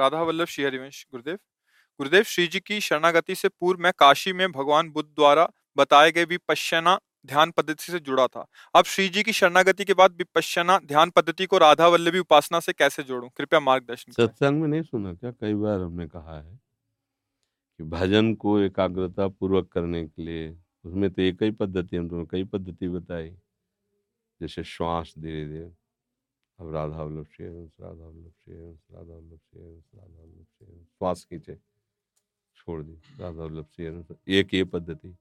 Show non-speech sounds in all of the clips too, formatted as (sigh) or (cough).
राधा वल्लभ श्री हरिवंश, गुरुदेव। गुरुदेव, श्री जी की शरणागति से पूर्व मैं काशी में भगवान बुद्ध द्वारा बताए गए विपश्यना ध्यान पद्धति से जुड़ा था। अब श्री जी की शरणागति के बाद विपश्यना ध्यान पद्धति को राधा वल्लभी उपासना से कैसे जोड़ूं? कृपया मार्गदर्शन सत्संग में नहीं सुना क्या? कई बार हमने कहा है कि भजन को एकाग्रता पूर्वक करने के लिए उसमें तो एक ही पद्धति हम तुम्हें कई पद्धति बताई। जैसे श्वास धीरे धीरे अब राधा वल्लभ श्री हंस, राधा वल्लभ श्री हंस, राधा वल्लभ श्री हंस, राधा वल्लभ श्री हंस। श्वास खींचे छोड़ दी राधा वल्लभ श्री हंस। एक ये पद्धति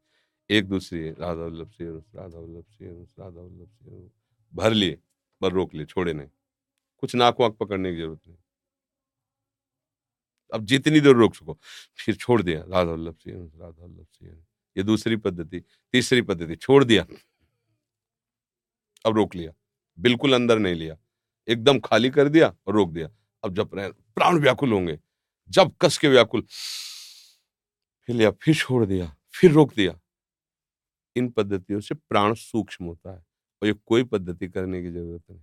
एक दूसरी राधा वल्लभ श्री हंस, राधा वल्लभ श्री हंस, राधा वल्लभ श्री हंस। भर लिए पर रोक लिए छोड़े नहीं कुछ नाक वाक पकड़ने की ज़रूरत नहीं अब जितनी देर रोक सको फिर छोड़ दिया राधा वल्लभ श्री हंस, राधा वल्लभ श्री हंस। ये दूसरी पद्धति तीसरी पद्धति छोड़ दिया अब रोक लिया बिल्कुल अंदर नहीं लिया एकदम खाली कर दिया और रोक दिया। अब जब प्राण व्याकुल होंगे, जब कस के व्याकुल, फिर लिया, फिर छोड़ दिया, फिर रोक दिया। इन पद्धतियों से प्राण सूक्ष्म होता है और ये कोई पद्धति करने की ज़रूरत नहीं।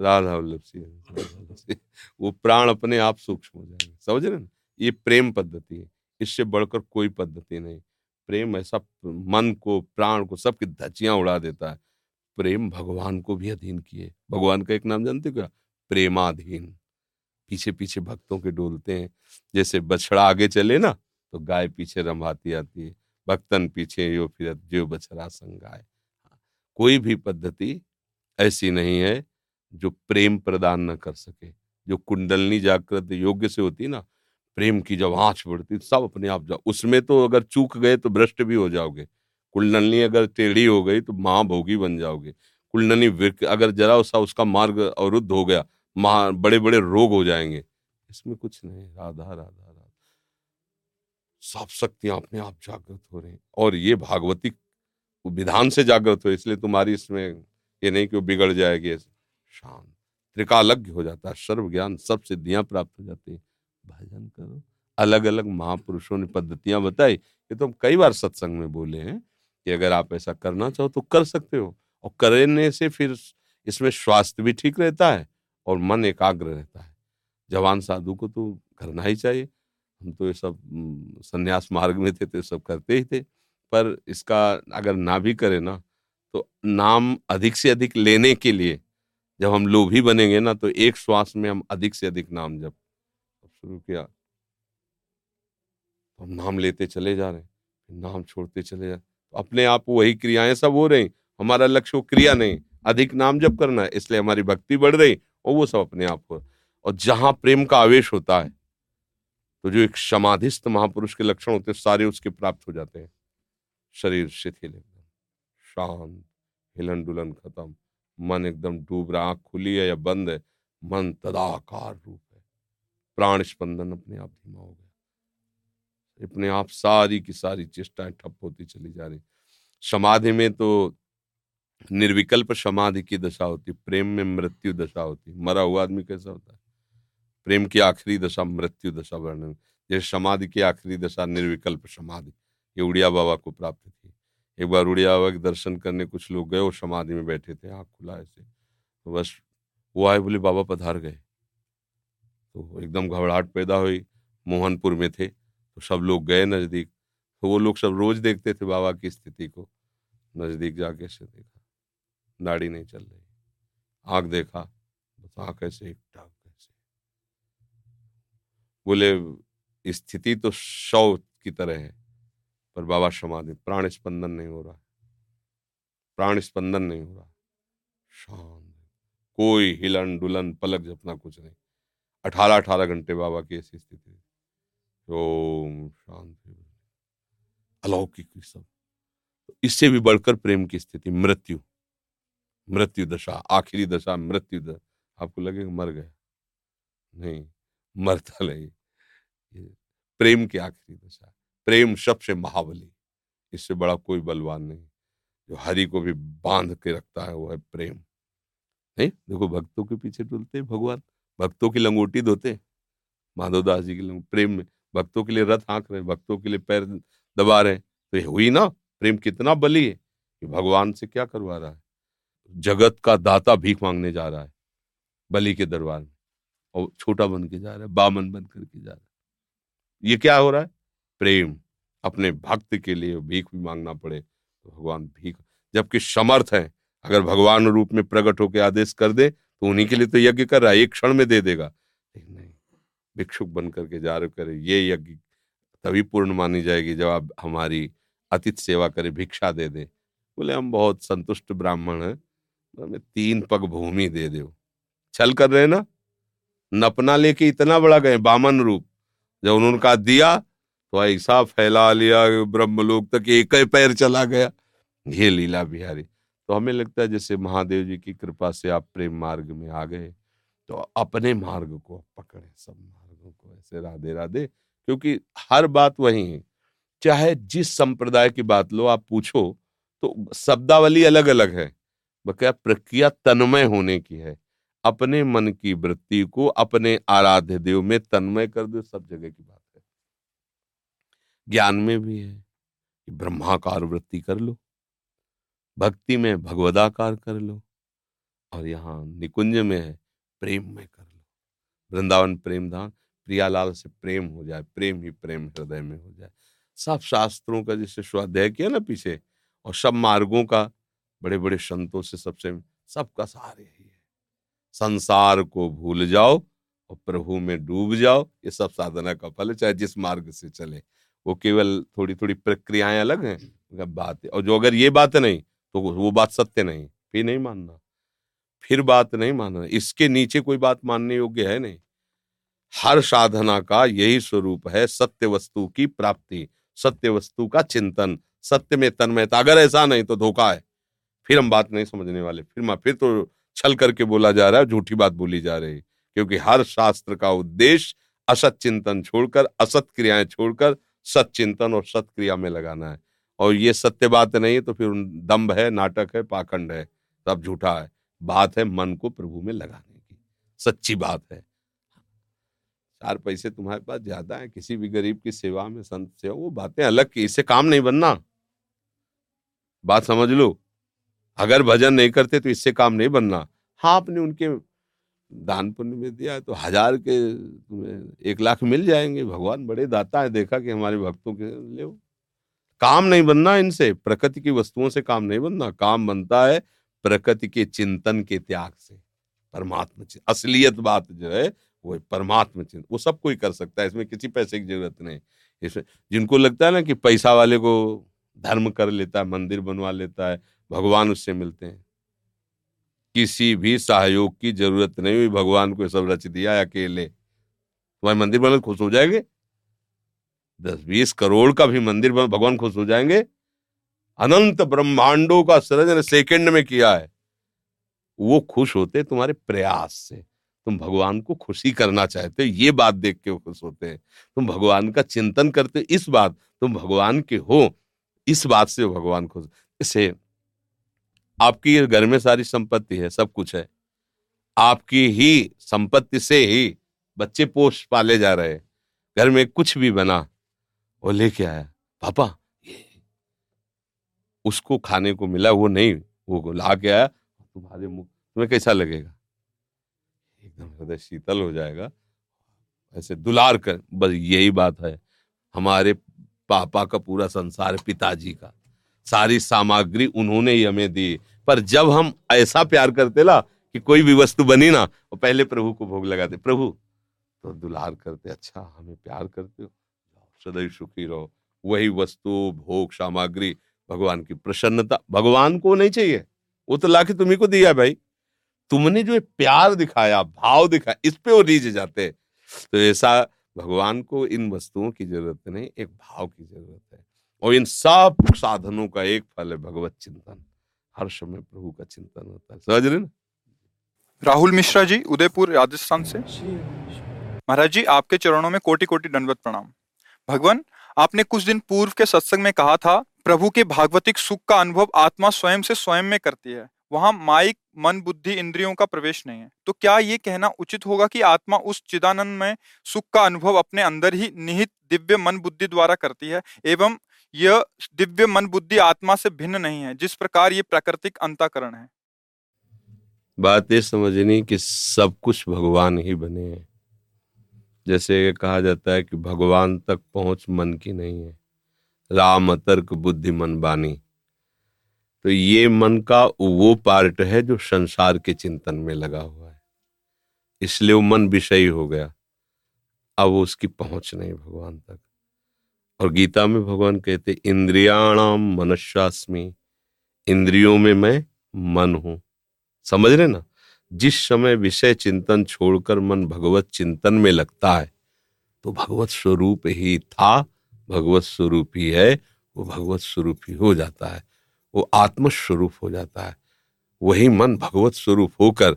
राधा वल्लभ सिंह। वो प्राण अपने आप सूक्ष्म हो जाएँगे। समझ रहे ना ये प्रेम पद्धति है। इससे बढ़कर कोई पद्धति नहीं। प्रेम ऐसा, मन को, प्राण को सबकी धचियाँ उड़ा देता है। प्रेम भगवान को भी अधीन किए। भगवान का एक नाम जानते हो क्या? प्रेमाधीन। पीछे पीछे भक्तों के डोलते हैं। जैसे बछड़ा आगे चले ना तो गाय पीछे रंभाती आती है। भक्तन पीछे यो फिरत, जो बछड़ा संग गाय कोई भी पद्धति ऐसी नहीं है जो प्रेम प्रदान न कर सके। जो कुंडलनी जागृत योग्य से होती ना, प्रेम की जब आँच बढ़ती सब अपने आप जाओ उसमें तो अगर चूक गए तो भ्रष्ट भी हो जाओगे। कुंडलनी अगर टेढ़ी हो गई तो महाभोगी बन जाओगे। कुंडलनी अगर जरा सा उसका मार्ग अवरुद्ध हो गया महा बड़े बड़े रोग हो जाएँगे। इसमें कुछ नहीं, राधा राधा राधा। सब शक्तियाँ अपने आप जागृत हो रही। और ये भागवती विधान से जागृत हो, इसलिए तुम्हारी इसमें ये नहीं कि वो बिगड़ जाएगी शांत त्रिकालज्ञ हो जाता है सर्व ज्ञान सब सिद्धियाँ प्राप्त हो जाती है। भजन करो। अलग अलग महापुरुषों ने पद्धतियाँ बताई। ये तो हम कई बार सत्संग में बोले हैं। कि अगर आप ऐसा करना चाहो तो कर सकते हो। और करने से फिर इसमें स्वास्थ्य भी ठीक रहता है और मन एकाग्र रहता है। जवान साधु को तो करना ही चाहिए। हम तो ये सब संन्यास मार्ग में थे तो सब करते ही थे। पर इसका अगर ना भी करें ना तो नाम अधिक से अधिक लेने के लिए जब हम लोभी बनेंगे ना तो एक श्वास में हम अधिक से अधिक नाम जब शुरू किया। तो हम नाम लेते चले जा रहे हैं नाम छोड़ते चले जा तो अपने आप वही क्रियाएँ सब हो रही, हमारा लक्ष्य वो क्रिया नहीं, अधिक नाम जब करना है, इसलिए हमारी भक्ति बढ़ रही और वो सब अपने आप हो और जहाँ प्रेम का आवेश होता है तो जो एक समाधिस्थ महापुरुष के लक्षण होते हैं, सारे उसके प्राप्त हो जाते हैं। शरीर शिथिल एकदम, शांत हिलन डुलन खत्म, मन एकदम डूब रहा, आँख खुली है या बंद है, मन तदाकार रूप है। प्राण स्पंदन अपने आप धीमा हो गया। अपने आप सारी की सारी चेष्टाएँ ठप होती चली जा रही। समाधि में तो निर्विकल्प समाधि की दशा होती, प्रेम में मृत्यु दशा होती। मरा हुआ आदमी कैसा होता? है प्रेम की आखिरी दशा मृत्यु दशा वर्णन जैसे समाधि की आखिरी दशा निर्विकल्प समाधि। ये उड़िया बाबा को प्राप्त थी। एक बार उड़िया बाबा के दर्शन करने कुछ लोग गए और समाधि में बैठे थे, आँख खुला ऐसे। तो बस वो आए, बोले, बाबा पधार गए। तो एकदम घबराहट पैदा हुई। मोहनपुर में थे। तो सब लोग गए नज़दीक। तो वो लोग सब रोज देखते थे बाबा की स्थिति को। नज़दीक जाके से देखा। नाड़ी नहीं चल रही। आँख देखा। बस आँख एक टाक ऐसे। बोले, स्थिति तो शव की तरह है, पर बाबा समाधि, प्राण स्पंदन नहीं हो रहा प्राण स्पंदन नहीं हो रहा शांत। कोई हिलन डुलन पलक जपना कुछ नहीं। अठारह अठारह घंटे बाबा की ऐसी स्थिति ओम शांति। अलौकिक सब तो इससे भी बढ़कर प्रेम की स्थिति, मृत्यु। मृत्यु दशा, आखिरी दशा, मृत्यु दशा आपको लगेगा मर गया। नहीं, मरता नहीं। प्रेम की आखिरी दशा, प्रेम सबसे महाबली। इससे बड़ा कोई बलवान नहीं। जो हरि को भी बाँध के रखता है, वो है प्रेम। नहीं, देखो भक्तों के पीछे डुलते भगवान। भक्तों की लंगोटी धोते माधव दास जी की प्रेम में भक्तों के लिए रथ हाँक रहे हैं, भक्तों के लिए पैर दबा रहे हैं। तो ये हुई ना? प्रेम कितना बली है कि भगवान से क्या करवा रहा है? जगत का दाता भीख मांगने जा रहा है, बलि के दरबार में, और छोटा बन के जा रहा है, बामन बन करके जा रहा है। ये क्या हो रहा है? प्रेम। अपने भक्त के लिए भीख भी मांगना पड़े तो भगवान भीख, जबकि समर्थ है, अगर भगवान रूप में प्रकट होकर आदेश कर दे तो उन्हीं के लिए तो यज्ञ कर रहा है, एक क्षण में दे देगा। लेकिन भिक्षुक बन करके जा रहे करे ये यज्ञ तभी पूर्ण मानी जाएगी जब आप हमारी अतिथि सेवा करें, भिक्षा दे दें। बोले, हम बहुत संतुष्ट ब्राह्मण हैं हमें तीन पग भूमि दे दो। छल कर रहे ना? नपना लेके इतना बड़ा गए, बामन रूप। जब उन्होंने कहा, दिया तो ऐसा फैला लिया, ब्रह्मलोक तक एक ही पैर चला गया। ये लीला बिहारी। तो हमें लगता है जैसे महादेव जी की कृपा से आप प्रेम मार्ग में आ गए तो अपने मार्ग को पकड़े सब मार्गों। को ऐसे राधे राधे, क्योंकि हर बात वही है। चाहे जिस संप्रदाय की बात लो, आप पूछो तो शब्दावली अलग अलग है बकाया प्रक्रिया तन्मय होने की है। अपने मन की वृत्ति को अपने आराध्य देव में तन्मय कर दो, सब जगह की बात है। ज्ञान में भी है कि ब्रह्माकार वृत्ति कर लो, भक्ति में भगवदाकार कर लो, और यहाँ निकुंज में है, प्रेम में कर लो। वृंदावन प्रेम धाम प्रियालाल से प्रेम हो जाए, प्रेम ही प्रेम हृदय में हो जाए। सब शास्त्रों का जिससे स्वाध्याय किया ना पीछे, और सब मार्गों का बड़े बड़े संतों से सबसे, सबका सहारे ही है। संसार को भूल जाओ और प्रभु में डूब जाओ, ये सब साधना का फल चाहे जिस मार्ग से चले। वो केवल थोड़ी थोड़ी प्रक्रियाएँ अलग हैं बात है। और जो अगर ये बात नहीं तो वो बात सत्य नहीं, फिर नहीं मानना। फिर बात नहीं मानना। इसके नीचे कोई बात मानने योग्य है नहीं। हर साधना का यही स्वरूप है, सत्य वस्तु की प्राप्ति, सत्य वस्तु का चिंतन, सत्य में तन्मयता। अगर ऐसा नहीं तो धोखा है। फिर हम बात नहीं समझने वाले। फिर फिर तो छल करके बोला जा रहा है, झूठी बात बोली जा रही। क्योंकि हर शास्त्र का उद्देश्य असत चिंतन छोड़कर, असत क्रियाएँ छोड़कर सत चिंतन और सत क्रिया में लगाना है। और ये सत्य बात नहीं तो फिर दम्भ है, नाटक है, पाखंड है, सब झूठा है। बात है मन को प्रभु में लगाने की। सच्ची बात है। चार पैसे तुम्हारे पास ज़्यादा है, किसी भी गरीब की सेवा में संत सेवा वो बातें अलग की, इससे काम नहीं बनना। बात समझ लो। अगर भजन नहीं करते तो इससे काम नहीं बनना। हाँ आपने उनके दान पुण्य में दिया तो हज़ार के तुम्हें एक लाख मिल जाएँगे। भगवान बड़े दाता है, देखा कि हमारे भक्तों के ले काम नहीं बनना इनसे, प्रकृति की वस्तुओं से काम नहीं बनना। काम बनता है प्रकृति के चिंतन के त्याग से। परमात्मा असलियत बात जो है वो परमात्मा चिंतन वो सब कोई कर सकता है, इसमें किसी पैसे की ज़रूरत नहीं। इसमें जिनको लगता है ना कि पैसा वाले को धर्म कर लेता है, मंदिर बनवा लेता है, भगवान उससे मिलते हैं। किसी भी सहयोग की ज़रूरत नहीं हुई, भगवान को सब रच दिया अकेले। तुम्हारे मंदिर बने खुश हो जाएँगे? दस बीस करोड़ का भी मंदिर बन, भगवान खुश हो जाएँगे? अनंत ब्रह्मांडों का सृजन सेकंड में किया है। वो खुश होते तुम्हारे प्रयास से। तुम भगवान को खुशी करना चाहते हो, ये बात देख के खुश होते हैं। तुम भगवान का चिंतन करते हो, इस बात, तुम भगवान के हो, इस बात से भगवान खुश। इसे, आपकी घर में सारी संपत्ति है, सब कुछ है। आपकी ही संपत्ति से ही बच्चे पोष पाले जा रहे घर में कुछ भी बना, वो लेके आया, पापा, ये, उसको खाने को मिला, वो नहीं, वो ला के आया, तुम्हारे मुख तुम्हें कैसा लगेगा? एकदम हृदय शीतल हो जाएगा। ऐसे दुलार कर, बस यही बात है। हमारे पापा का पूरा संसार पिताजी का। सारी सामग्री उन्होंने ही हमें दी। पर जब हम ऐसा प्यार करते ना कि कोई भी वस्तु बनी ना, वो पहले प्रभु को भोग लगाते। प्रभु तो दुलार करते। अच्छा हमें प्यार करते हो? सदैव सुखी रहो। वही वस्तु, भोग, सामग्री, भगवान की प्रसन्नता। भगवान को नहीं चाहिए। वो तो लाके तुम्ही को दिया भाई। तुमने जो प्यार दिखाया, भाव दिखाया, इस पे वो रीझ जाते तो ऐसा भगवान को इन वस्तुओं की ज़रूरत नहीं, एक भाव की ज़रूरत है। और इन सब साधनों का एक फल है भगवत चिंतन। हर समय प्रभु का चिंतन होता है। समझ रहे ना? राहुल मिश्रा जी, उदयपुर, राजस्थान से। महाराज जी, आपके चरणों में कोटि कोटि दंडवत प्रणाम। भगवान, आपने कुछ दिन पूर्व के सत्संग में कहा था, प्रभु के भागवतिक सुख का अनुभव आत्मा स्वयं से स्वयं में करती है। वहाँ माइक, मन, बुद्धि इंद्रियों का प्रवेश नहीं है। तो क्या ये कहना उचित होगा कि आत्मा उस चिदानंद में सुख का अनुभव अपने अंदर ही निहित दिव्य मन, बुद्धि द्वारा करती है, एवं यह दिव्य मन, बुद्धि आत्मा से भिन्न नहीं है, जिस प्रकार ये प्राकृतिक अंताकरण है? बात ये समझनी कि सब कुछ भगवान ही बने हैं। जैसे कहा जाता है कि भगवान तक पहुँच मन की नहीं है। राम तर्क बुद्धि, मन बानी तो ये मन का वो पार्ट है जो संसार के चिंतन में लगा हुआ है। इसलिए वो मन विषयी हो गया। अब उसकी पहुँच नहीं भगवान तक। और गीता में भगवान कहते इंद्रियाणाम मनुष्यास्मी इंद्रियों में मैं मन हूँ। समझ रहे ना? जिस समय विषय चिंतन छोड़कर मन भगवत चिंतन में लगता है तो भगवत स्वरूप ही था, भगवत स्वरूप ही है, वो भगवत स्वरूप ही हो जाता है। वो आत्म स्वरूप हो जाता है। वही मन भगवत स्वरूप होकर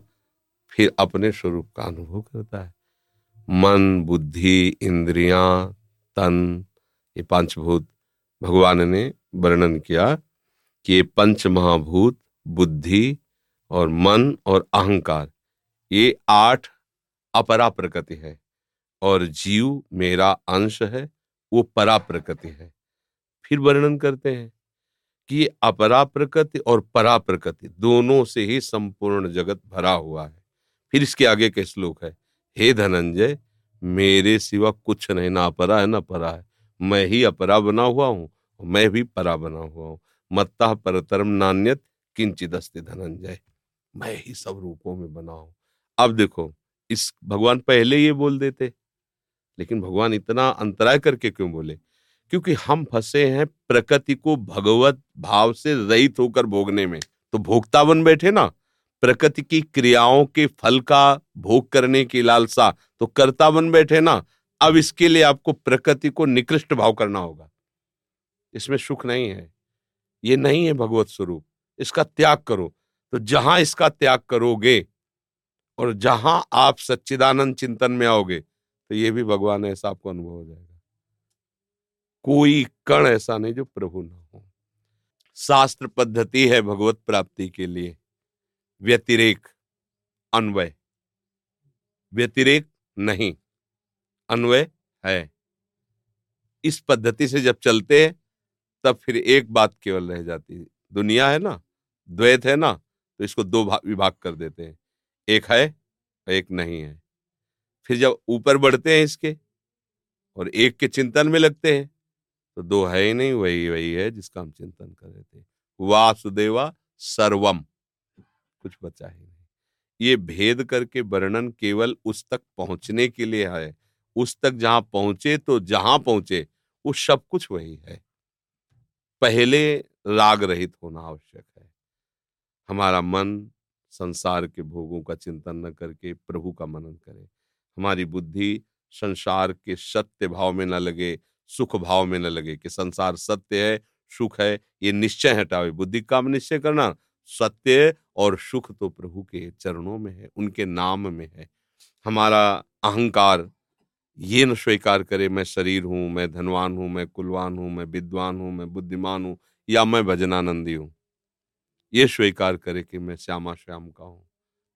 फिर अपने स्वरूप का अनुभव करता है। मन, बुद्धि, इंद्रियाँ, तन, ये पंचभूत, भगवान ने वर्णन किया कि ये पंच महाभूत बुद्धि और मन और अहंकार, ये आठ अपरा प्रकृति है और जीव मेरा अंश है, वो परा प्रकृति है। फिर वर्णन करते हैं। कि अपरा प्रकृति और परा प्रकृति दोनों से ही संपूर्ण जगत भरा हुआ है। फिर इसके आगे के श्लोक है, हे धनंजय, मेरे सिवा कुछ नहीं, ना अपरा है, ना परा है। मैं ही अपरा बना हुआ हूँ, मैं भी परा बना हुआ हूँ। मत्ता परतरम नान्यत किंचित अस्ति धनंजय। मैं ही सब रूपों में बना हूँ। अब देखो, इस भगवान पहले ये बोल देते, लेकिन भगवान इतना अंतराय करके क्यों बोले? क्योंकि हम फंसे हैं प्रकृति को भगवत भाव से रहित होकर भोगने में। तो भोक्ता बन बैठे ना, प्रकृति की क्रियाओं के फल का भोग करने की लालसा तो कर्ता बन बैठे ना, अब इसके लिए आपको प्रकृति को निकृष्ट भाव करना होगा। इसमें सुख नहीं है। ये नहीं है भगवत स्वरूप। इसका त्याग करो। तो जहाँ इसका त्याग करोगे और जहाँ आप सच्चिदानंद चिंतन में आओगे तो ये भी भगवान ऐसा आपको अनुभव हो जाएगा। कोई कण ऐसा नहीं जो प्रभु ना हो। शास्त्र पद्धति है भगवत प्राप्ति के लिए। व्यतिरेक अन्वय। व्यतिरेक नहीं, अन्वय है। इस पद्धति से जब चलते हैं, तब फिर एक बात केवल रह जाती है। दुनिया है ना, द्वैत है ना तो इसको दो विभाग कर देते हैं। एक है, एक नहीं है। फिर जब ऊपर बढ़ते हैं इसके, और एक के चिंतन में लगते हैं तो दो है ही नहीं, वही वही है जिसका हम चिंतन कर रहे थे। वासुदेवा सर्वम। कुछ बचा ही नहीं। ये भेद करके वर्णन केवल उस तक पहुँचने के लिए है। उस तक जहाँ पहुँचे तो जहाँ पहुँचे, वो सब कुछ वही है। पहले राग रहित होना आवश्यक है। हमारा मन संसार के भोगों का चिंतन न करके प्रभु का मनन करे। हमारी बुद्धि संसार के सत्य भाव में न लगे सुख भाव में न लगे कि संसार सत्य है, सुख है, ये निश्चय हटावे। बुद्धि का निश्चय करना, सत्य और सुख तो प्रभु के चरणों में है, उनके नाम में है। हमारा अहंकार ये न स्वीकार करे, मैं शरीर हूँ, मैं धनवान हूँ, मैं कुलवान हूँ, मैं विद्वान हूँ, मैं बुद्धिमान हूँ, या मैं भजनानंदी हूँ। ये स्वीकार करे कि मैं श्यामा श्याम का हूँ,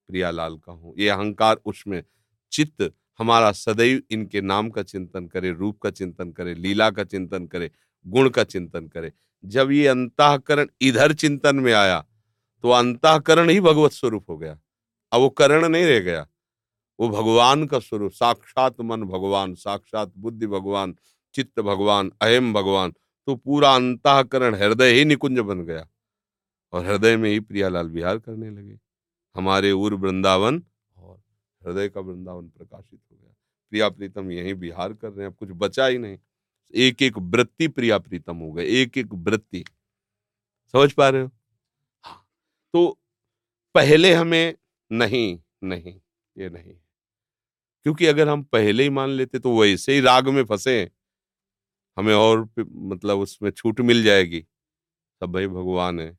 प्रियालाल का हूँ। ये अहंकार उसमें चित्त हमारा सदैव इनके नाम का चिंतन करे, रूप का चिंतन करे, लीला का चिंतन करे, गुण का चिंतन करे। जब ये अंतकरण इधर चिंतन में आया तो अंतकरण ही भगवत स्वरूप हो गया। अब वो करण नहीं रह गया। वो भगवान का स्वरूप, साक्षात मन भगवान, साक्षात बुद्धि भगवान, चित्त भगवान अहम भगवान तो पूरा अंतकरण हृदय ही निकुंज बन गया। और हृदय में ही प्रियालाल विहार करने लगे। हमारे उर वृंदावन हृदय का वृंदावन प्रकाशित हो गया। प्रिया प्रीतम यही बिहार कर रहे हैं, अब कुछ बचा ही नहीं। एक एक वृत्ति प्रिया प्रीतम हो गए एक एक वृत्ति। समझ पा रहे हो? हाँ तो पहले हमें नहीं नहीं, ये नहीं। क्योंकि अगर हम पहले ही मान लेते तो वैसे ही राग में फंसे। हमें और मतलब उसमें छूट मिल जाएगी। सब भाई भगवान है।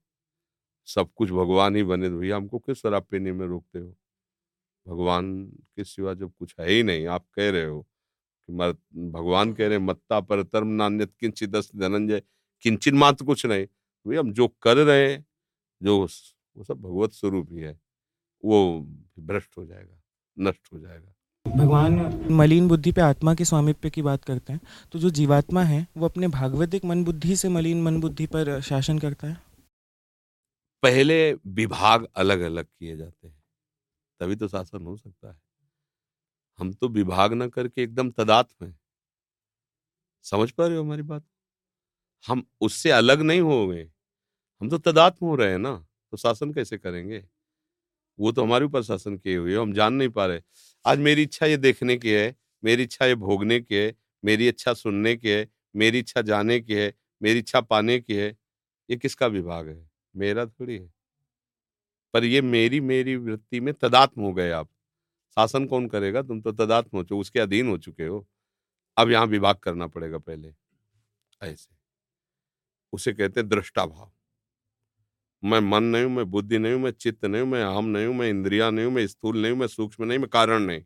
सब कुछ भगवान ही बने तो भैया हमको किस शराब पीने में रोकते हो? भगवान के सिवा जब कुछ है ही नहीं आप कह रहे हो कि मर भगवान कह रहे हैं मत्ता पर तरम नान्यत किंचित धनंजय किंचित मात्र कुछ नहीं। भैया हम जो कर रहे हैं जो वो सब भगवत स्वरूप ही है वो भ्रष्ट हो जाएगा नष्ट हो जाएगा। भगवान मलिन बुद्धि पे आत्मा के स्वामित्व की बात करते हैं तो जो जीवात्मा है वो अपने भागवतिक मन बुद्धि से मलिन मन बुद्धि पर शासन करता है? पहले विभाग अलग अलग किए जाते हैं। तभी तो शासन हो सकता है। हम तो विभाग न करके एकदम तदात्म है। समझ पा रहे हो हमारी बात? हम उससे अलग नहीं हो गए। हम तो तदात्म हो रहे हैं ना तो शासन कैसे करेंगे? वो तो हमारे ऊपर शासन किए हुए हम जान नहीं पा रहे। आज मेरी इच्छा ये देखने की है, मेरी इच्छा ये भोगने की है, मेरी इच्छा सुनने की है, मेरी इच्छा जाने की है, मेरी इच्छा पाने की है। ये किसका विभाग है? मेरा थोड़ी है। पर ये मेरी मेरी वृत्ति में तदात्म हो गए आप। शासन कौन करेगा? तुम तो तदात्म हो चुके उसके अधीन हो चुके हो। अब यहाँ विभाग करना पड़ेगा पहले। ऐसे। उसे कहते दृष्टा भाव मैं मन नहीं हूँ, मैं बुद्धि नहीं हूँ, मैं चित्त नहीं हूँ, मैं अहम नहीं हूँ, मैं इंद्रिया नहीं हूँ, मैं स्थूल नहीं हूँ, मैं सूक्ष्म नहीं, मैं कारण नहीं।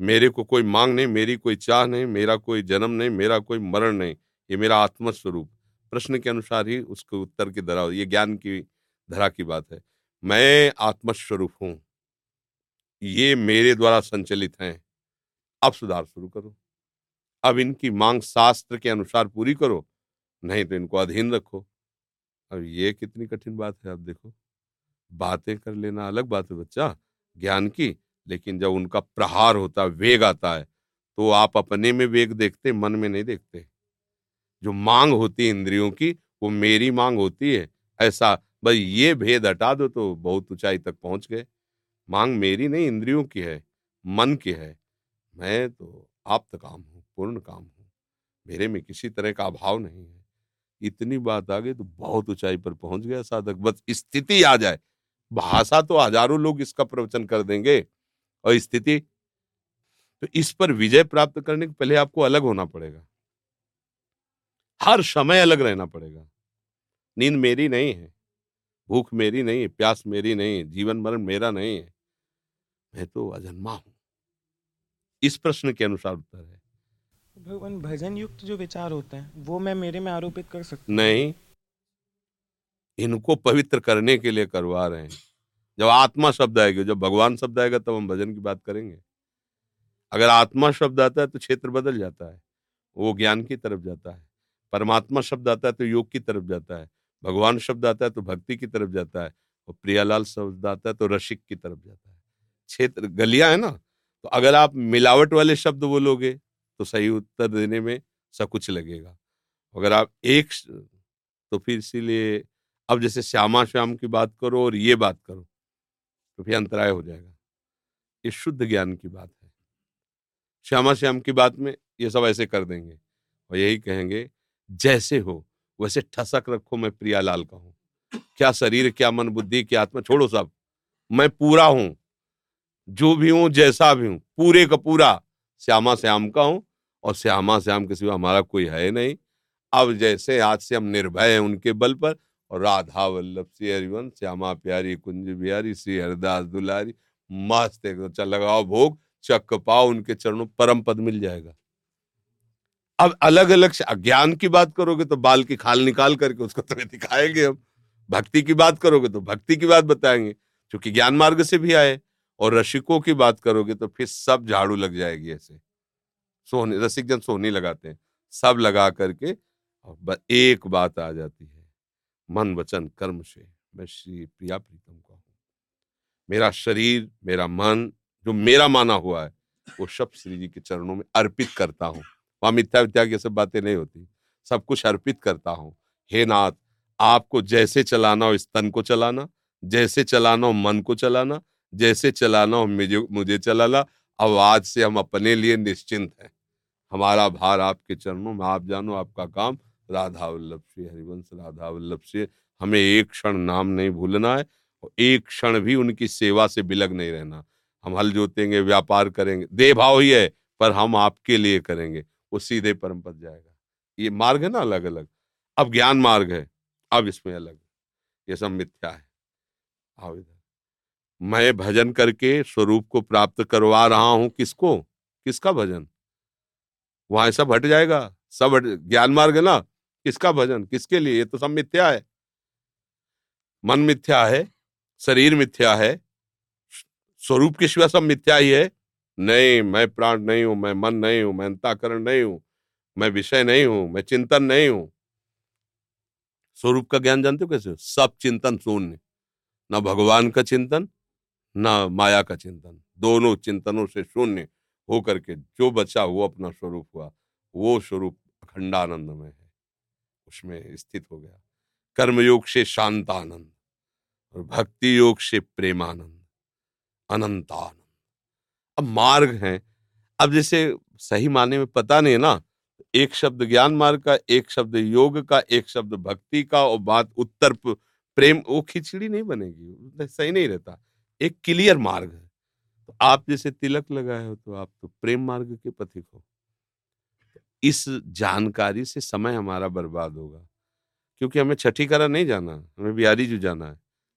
मेरे को कोई मांग नहीं, मेरी कोई चाह नहीं, मेरा कोई जन्म नहीं, मेरा कोई मरण नहीं। ये मेरा आत्मस्वरूप। प्रश्न के अनुसार ही उसके उत्तर की धरा, ये ज्ञान की धरा की बात है। मैं आत्मस्वरूप हूँ। ये मेरे द्वारा संचलित हैं। अब सुधार शुरू करो। अब इनकी मांग शास्त्र के अनुसार पूरी करो, नहीं तो इनको अधीन रखो। अब ये कितनी कठिन बात है, आप देखो। बातें कर लेना अलग बात है बच्चा, ज्ञान की, लेकिन जब उनका प्रहार होता है, वेग आता है तो आप अपने में वेग देखते, मन में नहीं देखते। जो मांग होती है इंद्रियों की, वो मेरी मांग होती है। ऐसा भाई ये भेद हटा दो तो बहुत ऊंचाई तक पहुँच गए। मांग मेरी नहीं, इंद्रियों की है, मन की है। मैं तो आप काम हूँ, पूर्ण काम हूँ। मेरे में किसी तरह का अभाव नहीं है। इतनी बात आ गई तो बहुत ऊंचाई पर पहुँच गया साधक। बस स्थिति आ जाए। भाषा तो हज़ारों लोग इसका प्रवचन कर देंगे। और स्थिति? तो इस पर विजय प्राप्त करने के पहले आपको अलग होना पड़ेगा। हर समय अलग रहना पड़ेगा। नींद मेरी नहीं है। भूख मेरी नहीं है प्यास मेरी नहीं है जीवन मरण मेरा नहीं है। मैं तो अजन्मा हूँ। इस प्रश्न के अनुसार उत्तर है। भगवान भजन युक्त जो विचार होते हैं वो मैं मेरे में आरोपित कर सकता नहीं। इनको पवित्र करने के लिए करवा रहे हैं। जब आत्मा शब्द आएगा जब भगवान शब्द आएगा तब हम भजन की बात करेंगे। अगर आत्मा शब्द आता है तो क्षेत्र बदल जाता है। वो ज्ञान की तरफ़ जाता है। परमात्मा शब्द आता है तो योग की तरफ़ जाता है। भगवान शब्द आता है तो भक्ति की तरफ़ जाता है और प्रियालाल शब्द आता है तो रसिक की तरफ़ जाता है। क्षेत्र, गलियाँ है ना तो अगर आप मिलावट वाले शब्द बोलोगे तो सही उत्तर देने में सकुच लगेगा। अगर आप एक तो फिर इसीलिए अब जैसे श्यामा श्याम की बात करो और ये बात करो तो फिर अंतराय हो जाएगा। ये शुद्ध ज्ञान की बात है। श्यामा श्याम की बात में ये सब ऐसे कर देंगे और यही कहेंगे, जैसे हो वैसे ठसक रखो मैं प्रियालाल का हूँ। क्या शरीर, क्या मन, बुद्धि, क्या आत्मा, छोड़ो सब। मैं पूरा हूँ। जो भी हूँ, जैसा भी हूँ, पूरे का पूरा, श्यामा श्याम का हूँ और श्यामा श्याम के सिवा हमारा कोई है नहीं। अब जैसे आज से हम निर्भय हैं उनके बल पर और राधा वल्लभ, श्री हरिवन श्यामा प्यारी, कुंज बिहारी, श्री हरिदास दुलारी, मस्त एकदम चल लगाओ भोग, चक पाओ उनके चरणों, परम पद मिल जाएगा। अब अलग अलग ज्ञान की बात करोगे तो बाल की खाल निकाल करके उसको तुम्हें दिखाएँगे हम। भक्ति की बात करोगे तो भक्ति की बात बताएँगे, क्योंकि ज्ञान मार्ग से भी आए और रसिकों की बात करोगे तो फिर सब झाड़ू लग जाएगी ऐसे। सोने, रसिक जन सोने लगाते हैं, सब लगा करके और एक बात आ जाती है, मन वचन कर्म से। मैं श्री प्रिया प्रीतम का हूँ। मेरा शरीर, मेरा मन, जो मेरा माना हुआ है, वो सब श्री जी के चरणों में अर्पित करता हूँ। वहाँ मिथ्या वित्या की सब बातें नहीं होती। सब कुछ अर्पित करता हूँ। हे नाथ, आपको जैसे चलाना हो इस तन को चलाना, जैसे चलाना हो मन को चलाना, जैसे चलाना हो मुझे मुझे चलाना, अब आज से हम अपने लिए निश्चिंत हैं। हमारा भार आपके चरणों में, आप जानो आपका काम। राधा वल्लभ से हरिवंश, राधा वल्लभ से हमें एक क्षण नाम नहीं भूलना है, और एक क्षण भी उनकी सेवा से बिलग नहीं रहना। हम हल जोतेंगे, व्यापार करेंगे दे भाव ही है, पर हम आपके लिए करेंगे। वो सीधे परम पद जाएगा। ये मार्ग है ना अलग अलग अब ज्ञान मार्ग है, अब इसमें अलग ये सब मिथ्या है। आओ इधर। मैं भजन करके स्वरूप को प्राप्त करवा रहा हूँ किसको? किसका भजन? वहाँ सब हट जाएगा। सब हट, ज्ञान मार्ग है ना? किसका भजन? किसके लिए? ये तो सब मिथ्या है। मन मिथ्या है, शरीर मिथ्या है स्वरूप के सिवा सब मिथ्या ही है। नहीं, मैं प्राण नहीं हूँ, मैं मन नहीं हूँ, मैं अंताकरण नहीं हूँ, मैं विषय नहीं हूँ, मैं चिंतन नहीं हूँ। स्वरूप का ज्ञान जानते हो कैसे? सब चिंतन शून्य। न भगवान का चिंतन, न माया का चिंतन। दोनों चिंतनों से शून्य होकर के जो बचा वो अपना स्वरूप हुआ, वो स्वरूप अखंडानंद में है। उसमें स्थित हो गया। कर्मयोग से शांतानंद और भक्ति योग से प्रेमानंद। अनंतानंद। अब मार्ग है। अब जैसे सही माने में पता नहीं ना, एक शब्द ज्ञान मार्ग का, एक शब्द योग का, एक शब्द भक्ति का और बात उत्तर प्रेम, वो खिचड़ी नहीं बनेगी सही नहीं रहता। एक क्लियर मार्ग है। तो आप जैसे तिलक लगाए हो तो आप तो प्रेम मार्ग के पथिक हो। इस जानकारी से समय हमारा बर्बाद होगा। क्योंकि हमें छठी करा नहीं जाना, हमें बिहारी जो जाना है।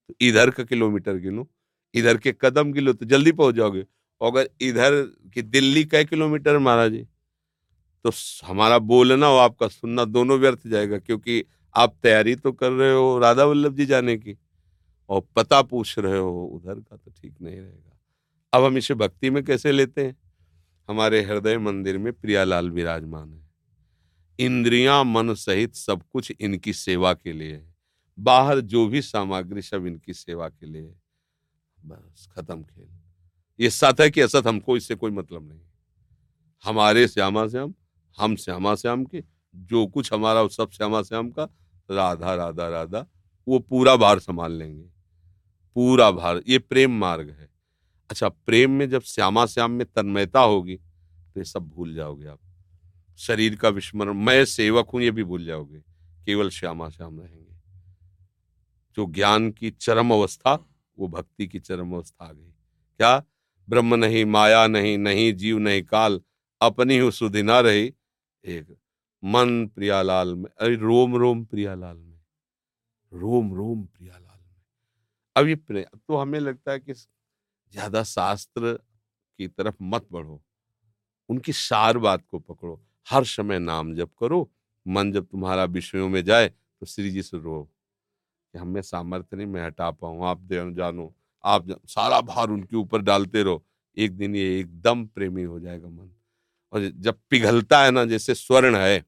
तो इधर का किलोमीटर गिनो, इधर के कदम गिलो तो जल्दी पहुँच जाओगे। अगर इधर की दिल्ली कै किलोमीटर महाराज जी तो हमारा बोलना और आपका सुनना दोनों व्यर्थ जाएगा, क्योंकि आप तैयारी तो कर रहे हो राधा वल्लभ जी जाने की और पता पूछ रहे हो उधर का तो ठीक नहीं रहेगा। अब हम इसे भक्ति में कैसे लेते हैं? हमारे हृदय मंदिर में प्रियालाल विराजमान है। इंद्रियाँ मन सहित सब कुछ इनकी सेवा के लिए है। बाहर जो भी सामग्री सब इनकी सेवा के लिए है। बस खत्म खेल। ये सत है कि असत हमको इससे कोई मतलब नहीं हमारे श्यामा श्याम, हम श्यामा श्याम के, जो कुछ हमारा सब श्यामा श्याम का, राधा राधा राधा, वो पूरा भार संभाल लेंगे। पूरा भार, ये प्रेम मार्ग है। अच्छा प्रेम में जब श्यामा श्याम में तन्मयता होगी तो ये सब भूल जाओगे आप। शरीर का विस्मरण, मैं सेवक हूँ, ये भी भूल जाओगे। केवल श्यामा श्याम रहेंगे। जो ज्ञान की चरम अवस्था, वो भक्ति की चरम अवस्था आ गई। क्या? ब्रह्म नहीं, माया नहीं नहीं, जीव नहीं, काल, अपनी ही, सुधि ना रही। एक, मन प्रियालाल में, अरे रोम रोम प्रियालाल में, रोम रोम प्रियालाल में। अब ये तो हमें लगता है कि ज़्यादा शास्त्र की तरफ़ मत बढ़ो, उनकी सार बात को पकड़ो, हर समय नाम जप करो, मन जब तुम्हारा विषयों में जाए तो श्री जी से रो कि हमें सामर्थ्य नहीं, मैं हटा पाऊँ, आप जानो। आप सारा भार उनके ऊपर डालते रहो, एक दिन ये एकदम प्रेमी हो जाएगा मन। और जब पिघलता है ना, जैसे स्वर्ण है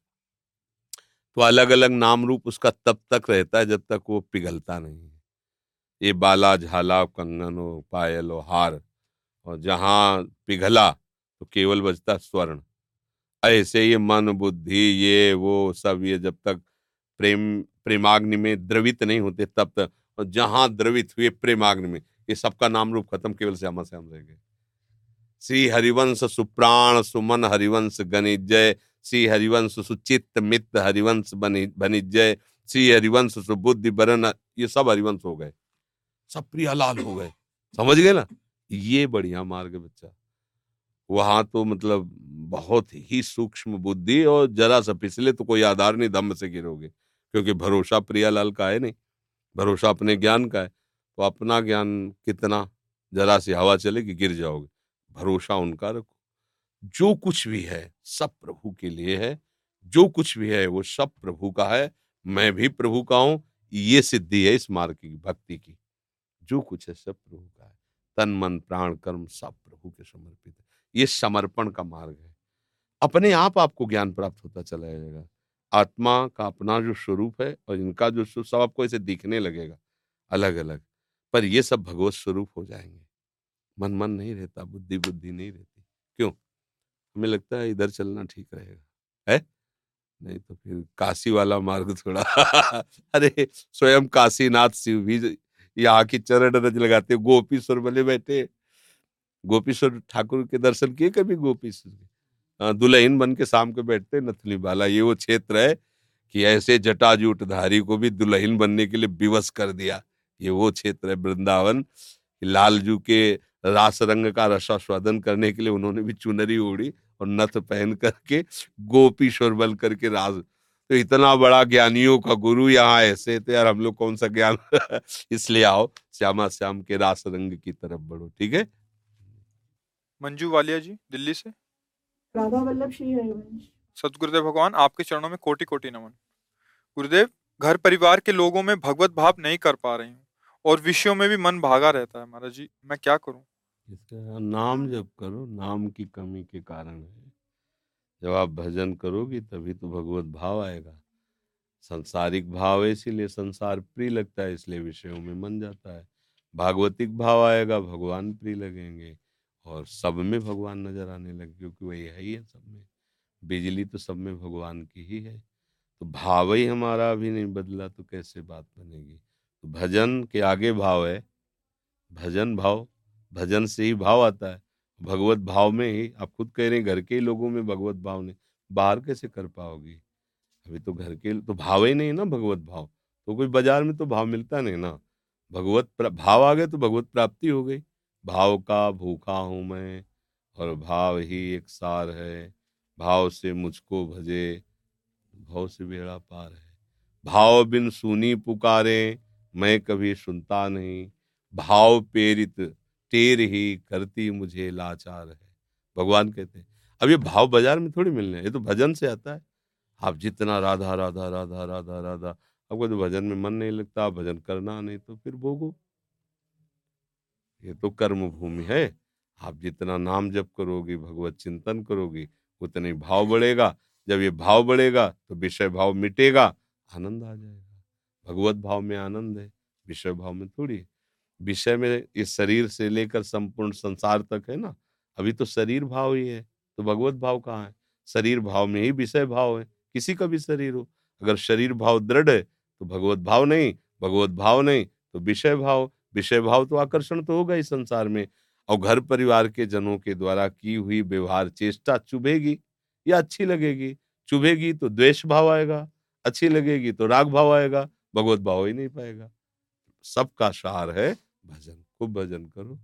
तो अलग अलग नाम रूप उसका तब तक रहता है जब तक वो पिघलता नहीं है। ये बाला, झाला, कंगन हो पायल हो हार, और जहाँ पिघला तो केवल बचता स्वर्ण। ऐसे ये मन, बुद्धि, ये, वो सब ये जब तक प्रेम, प्रेमाग्नि में द्रवित नहीं होते, तब तक, और जहाँ द्रवित हुए प्रेमाग्नि में ये सबका नाम रूप खत्म, केवल श्यामा श्याम रह गए। श्री हरिवंश सुप्राण सुमन हरिवंश गणिजय श्री हरिवंश सुचित मित्र हरिवंश बनिजय श्री हरिवंश सुबुद्धि बरन, ये सब हरिवंश हो गए। सब प्रियालाल हो गए। समझ गए ना? ये बढ़िया मार्ग बच्चा। वहाँ तो मतलब बहुत ही सूक्ष्म बुद्धि और जरा सा पिछले तो कोई आधार नहीं, दम से गिरोगे, क्योंकि भरोसा प्रियालाल का है नहीं। भरोसा अपने ज्ञान का है। तो अपना ज्ञान कितना, जरा सी हवा चलेगी, गिर जाओगे। भरोसा उनका रखो। जो कुछ भी है, सब प्रभु के लिए है। जो कुछ भी है, वो सब प्रभु का है। मैं भी प्रभु का हूँ। ये सिद्धि है इस मार्ग की, भक्ति की। जो कुछ है, सब प्रभु का है। तन, मन, प्राण, कर्म सब प्रभु के समर्पित है। ये समर्पण का मार्ग है। अपने आप आपको ज्ञान प्राप्त होता चला जाएगा। आत्मा का अपना जो स्वरूप है और इनका जो सब आपको ऐसे दिखने लगेगा। अलग अलग पर ये सब भगवत स्वरूप हो जाएँगे। मन मन नहीं रहता, बुद्धि बुद्धि नहीं रहती। क्यों? हमें लगता है इधर चलना ठीक रहेगा। है? नहीं तो फिर काशी वाला मार्ग थोड़ा (laughs) अरे, स्वयं काशीनाथ शिव भी यहाँ की चरण रज लगाते, गोपीश्वर बने बैठे। गोपीश्वर ठाकुर के दर्शन किए कभी गोपीश्वर के? दुल्हन बन के शाम को बैठते नथली बाला, ये वो क्षेत्र है कि ऐसे जटाजूटधारी को भी दुल्हन बनने के लिए विवश कर दिया। ये वो क्षेत्र है वृंदावन लालजू के रास रंग का रसास्वादन करने के लिए उन्होंने भी चुनरी ओढ़ी और नथ पहन करके गोपीश्वर बल करके राज। तो इतना बड़ा ज्ञानियों का गुरु यहाँ ऐसे थे यार हम लोग कौन सा ज्ञान? (laughs) इसलिए आओ श्यामा श्याम के रास रंग की तरफ़ बढ़ो ठीक है? मंजू वालिया जी दिल्ली से। राधा वल्लभ श्री हरिवंश। सतगुरुदेव भगवान आपके चरणों में कोटि कोटि नमन। गुरुदेव घर परिवार के लोगों में भगवत भाव नहीं कर पा रही हूँ। और विषयों में भी मन भागा रहता है महाराज जी, मैं क्या करूँ? इसका नाम जब करो, नाम की कमी के कारण है। जब आप भजन करोगी, तभी तो भगवत भाव आएगा। संसारिक भाव है, इसीलिए संसार प्रिय लगता है, इसलिए विषयों में मन जाता है। भागवतिक भाव आएगा, भगवान प्रिय लगेंगे, और सब में भगवान नज़र आने लगे, क्योंकि वही है ही है सब में। बिजली तो सब में भगवान की ही है। तो भाव ही हमारा अभी नहीं बदला तो कैसे बात बनेगी? तो भजन के आगे भाव है। भजन भाव, भजन से ही भाव आता है। भगवत भाव में ही, आप खुद कह रहे हैं घर के लोगों में भगवत भाव नहीं, बाहर कैसे कर पाओगी? अभी तो घर के तो भाव ही नहीं ना भगवत भाव। तो कोई बाज़ार में तो भाव मिलता नहीं ना। भगवत भाव आ गए तो भगवत प्राप्ति हो गई। भाव का भूखा हूँ मैं, और भाव ही एक सार है। भाव से मुझको भजे, भाव से बेड़ा पार है। भाव बिन सुनी पुकारे मैं कभी सुनता नहीं। भाव प्रेरित, टेर ही करती मुझे लाचार है। भगवान कहते हैं, अब ये भाव बाज़ार में थोड़ी मिलने ये तो भजन से आता है। आप जितना राधा राधा राधा राधा राधा, आपको तो भजन में मन नहीं लगता भजन करना नहीं तो फिर भोगो। ये तो कर्म भूमि है। आप जितना नाम जप करोगे, भगवत चिंतन करोगे, उतने भाव बढ़ेगा। जब ये भाव बढ़ेगा तो विषय भाव मिटेगा, आनंद आ जाएगा। भगवत भाव में आनंद है, विषय भाव में थोड़ी विषय में इस शरीर से लेकर संपूर्ण संसार तक है ना, अभी तो शरीर भाव ही है तो भगवत भाव कहाँ है? शरीर भाव में ही विषय भाव है, किसी का भी शरीर हो। अगर शरीर भाव दृढ़ है तो भगवत भाव नहीं, भगवत भाव नहीं तो विषय भाव विषय भाव तो आकर्षण तो होगा ही संसार में। और घर परिवार के जनों के द्वारा की हुई व्यवहार चेष्टा चुभेगी, या अच्छी लगेगी? चुभेगी तो द्वेष भाव आएगा, अच्छी लगेगी तो राग भाव आएगा भगवत भाव ही नहीं पाएगा। सबका सार है भजन खूब भजन करो।